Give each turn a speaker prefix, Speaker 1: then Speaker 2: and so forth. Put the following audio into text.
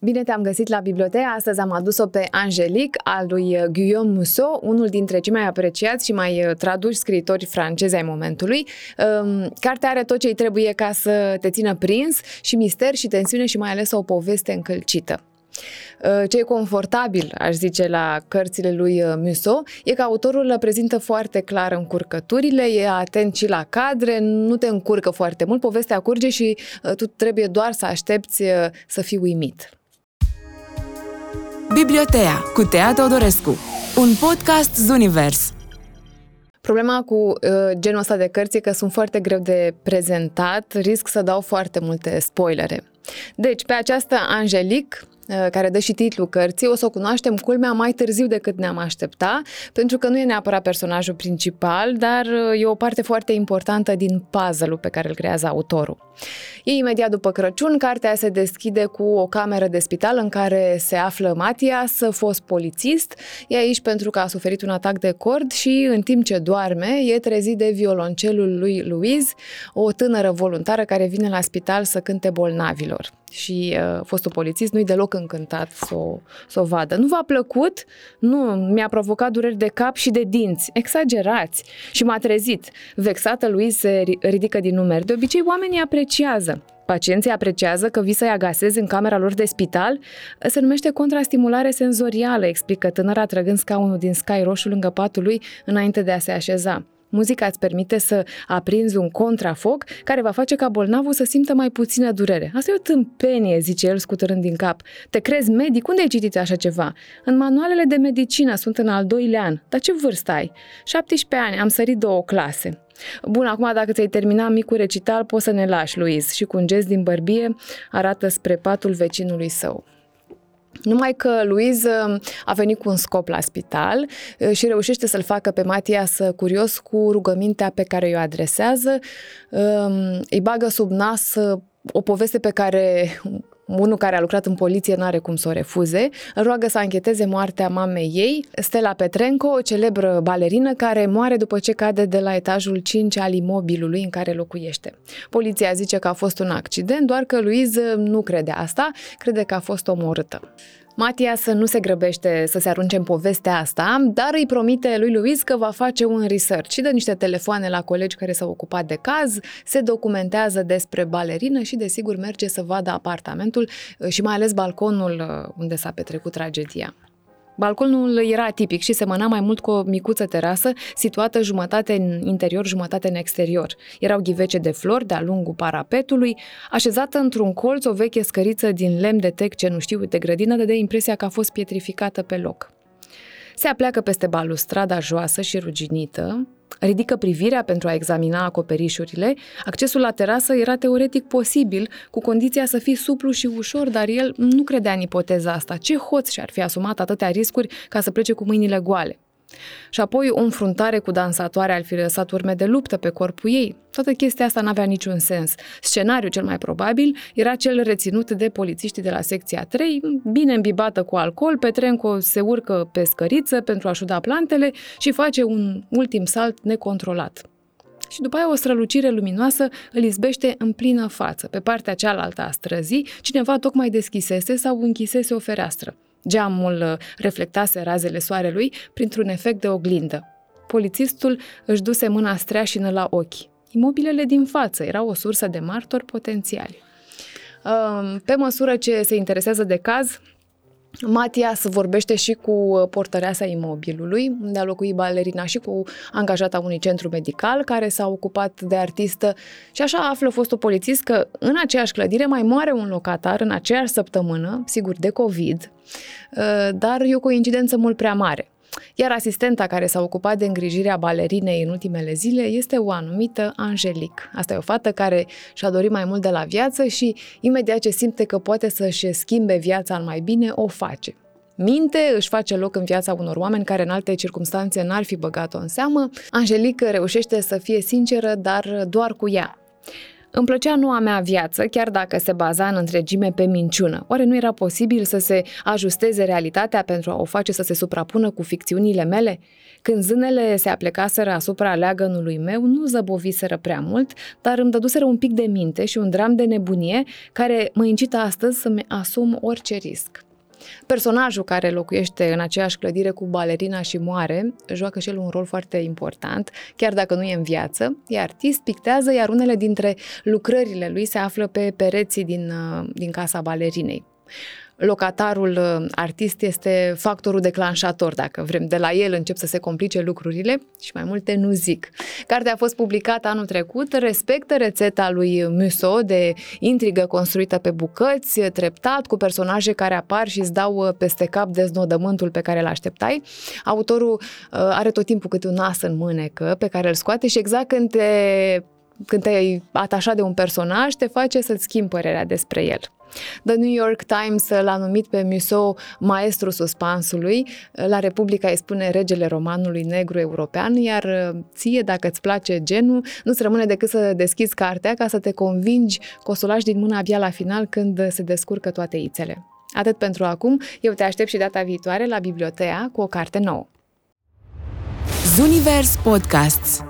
Speaker 1: Bine te-am găsit la bibliotecă. Astăzi am adus-o pe Angelique, al lui Guillaume Musso, unul dintre cei mai apreciați și mai uh, traduși scriitori francezi ai momentului. Um, cartea are tot ce îi trebuie ca să te țină prins și mister și tensiune și mai ales o poveste încălcită. Uh, ce e confortabil, aș zice, la cărțile lui uh, Musso, e că autorul le prezintă foarte clar încurcăturile, e atent și la cadre, nu te încurcă foarte mult, povestea curge și tu trebuie doar să aștepți să fii uimit.
Speaker 2: Bibliotea cu Tea Teodorescu, un podcast Zunivers.
Speaker 1: Problema cu uh, genul ăsta de cărți e că sunt foarte greu de prezentat, risc să dau foarte multe spoilere. Deci, pe această Angelic, uh, care dă și titlul cărții, o să o cunoaștem culmea mai târziu decât ne-am aștepta, pentru că nu e neapărat personajul principal, dar uh, e o parte foarte importantă din puzzle-ul pe care îl creează autorul. E imediat după Crăciun, cartea se deschide cu o cameră de spital în care se află Matias, fost polițist. E aici pentru că a suferit un atac de cord și în timp ce doarme e trezit de violoncelul lui Louise, o tânără voluntară care vine la spital să cânte bolnavilor. Și uh, fostul polițist nu-i deloc încântat să o, să o vadă. Nu v-a plăcut? Nu, mi-a provocat dureri de cap și de dinți. Exagerați! Și m-a trezit. Vexată, Louise se ridică din numeri. De obicei, oamenii apreciază. Pacienții apreciază că vii să-i agasezi în camera lor de spital. Se numește contrastimulare senzorială, explică tânăra trăgând scaunul din sky roșu lângă patul lui înainte de a se așeza. Muzica îți permite să aprinzi un contrafoc care va face ca bolnavul să simtă mai puțină durere. Asta e o tâmpenie, zice el scutărând din cap. Te crezi medic? Unde ai citit așa ceva? În manualele de medicină sunt în al doilea an. Dar ce vârstă ai? 17 ani, am sărit două clase. Bun, acum dacă ți-ai terminat micul recital, poți să ne lași, Luis, și cu un gest din bărbie arată spre patul vecinului său. Numai că Louise um, a venit cu un scop la spital uh, și reușește să-l facă pe Matias curios cu rugămintea pe care o adresează. Um, îi bagă sub nas uh, o poveste pe care unul care a lucrat în poliție nu are cum să o refuze, îl roagă să ancheteze moartea mamei ei, Stella Petrenco, o celebră balerină care moare după ce cade de la etajul 5 al imobilului în care locuiește. Poliția zice că a fost un accident, doar că Louise nu crede asta, crede că a fost omorâtă. Matias nu se grăbește să se arunce în povestea asta, dar îi promite lui Luis că va face un research și dă niște telefoane la colegi care s-au ocupat de caz, se documentează despre balerină și desigur merge să vadă apartamentul și mai ales balconul uh, unde s-a petrecut tragedia. Balconul era tipic și semăna mai mult cu o micuță terasă situată jumătate în interior, jumătate în exterior. Erau ghivece de flori de-a lungul parapetului, așezată într-un colț o veche scăriță din lemn de tec ce nu știu de grădină, dădea impresia că a fost pietrificată pe loc. Se apleacă peste balustrada joasă și ruginită, ridică privirea pentru a examina acoperișurile, accesul la terasă era teoretic posibil, cu condiția să fie suplu și ușor, dar el nu credea în ipoteza asta. Ce hoț și-ar fi asumat atâtea riscuri ca să plece cu mâinile goale? Și apoi o înfruntare cu dansatoare ar fi lăsat urme de luptă pe corpul ei. Toată chestia asta n-avea niciun sens. Scenariul cel mai probabil era cel reținut de polițiștii de la secția 3, bine îmbibată cu alcool, Petrenco se urcă pe scăriță pentru a-și uda plantele și face un ultim salt necontrolat și după aia o strălucire luminoasă îl izbește în plină față. Pe partea cealaltă a străzii, cineva tocmai deschisese sau închisese o fereastră. Geamul uh, reflectase razele soarelui printr-un efect de oglindă. Polițistul își duse mâna streașină la ochi. Imobilele din față erau o sursă de martori potențiali. Um, pe măsură ce se interesează de caz, Matias vorbește și cu uh, portăreasa imobilului, unde a locuit balerina și cu angajata unui centru medical care s-a ocupat de artistă și așa află fostul polițist că în aceeași clădire mai moare un locatar în aceeași săptămână, sigur de COVID, uh, dar e o coincidență mult prea mare. Iar asistenta care s-a ocupat de îngrijirea balerinei în ultimele zile este o anumită Angelic. Asta e o fată care și-a dorit mai mult de la viață și imediat ce simte că poate să-și schimbe viața în mai bine, o face. Minte, își face loc în viața unor oameni care în alte circunstanțe n-ar fi băgat-o în seamă. Angelic reușește să fie sinceră, dar doar cu ea. Îmi plăcea noua mea viață, chiar dacă se baza în întregime pe minciună. Oare nu era posibil să se ajusteze realitatea pentru a o face să se suprapună cu ficțiunile mele? Când zânele se aplecaseră asupra leagănului meu, nu zăboviseră prea mult, dar îmi dăduseră un pic de minte și un dram de nebunie care mă incită astăzi să-mi asum orice risc. Personajul care locuiește în aceeași clădire cu balerina și moare joacă și el un rol foarte important, chiar dacă nu e în viață. E artist, pictează, iar unele dintre lucrările lui se află pe pereții din, uh, din casa balerinei locatarul uh, artist este factorul declanșator, dacă vrem. De la el încep să se complice lucrurile și mai multe nu zic. Cartea a fost publicată anul trecut, respectă rețeta lui Musso de intrigă construită pe bucăți, treptat, cu personaje care apar și îți dau uh, peste cap deznodământul pe care îl așteptai. Autorul uh, are tot timpul câte un as în mânecă pe care îl scoate și exact când te când te-ai atașat de un personaj, te face să-ți schimbi părerea despre el. The New York Times l-a numit pe Musso maestru suspansului, la Republica îi spune regele romanului negru european, iar uh, ție, dacă îți place genul, nu-ți rămâne decât să deschizi cartea ca să te convingi că o să o lași din mână abia la final când se descurcă toate ițele. Atât pentru acum, eu te aștept și data viitoare la bibliotea cu o carte nouă.
Speaker 2: Zunivers Podcasts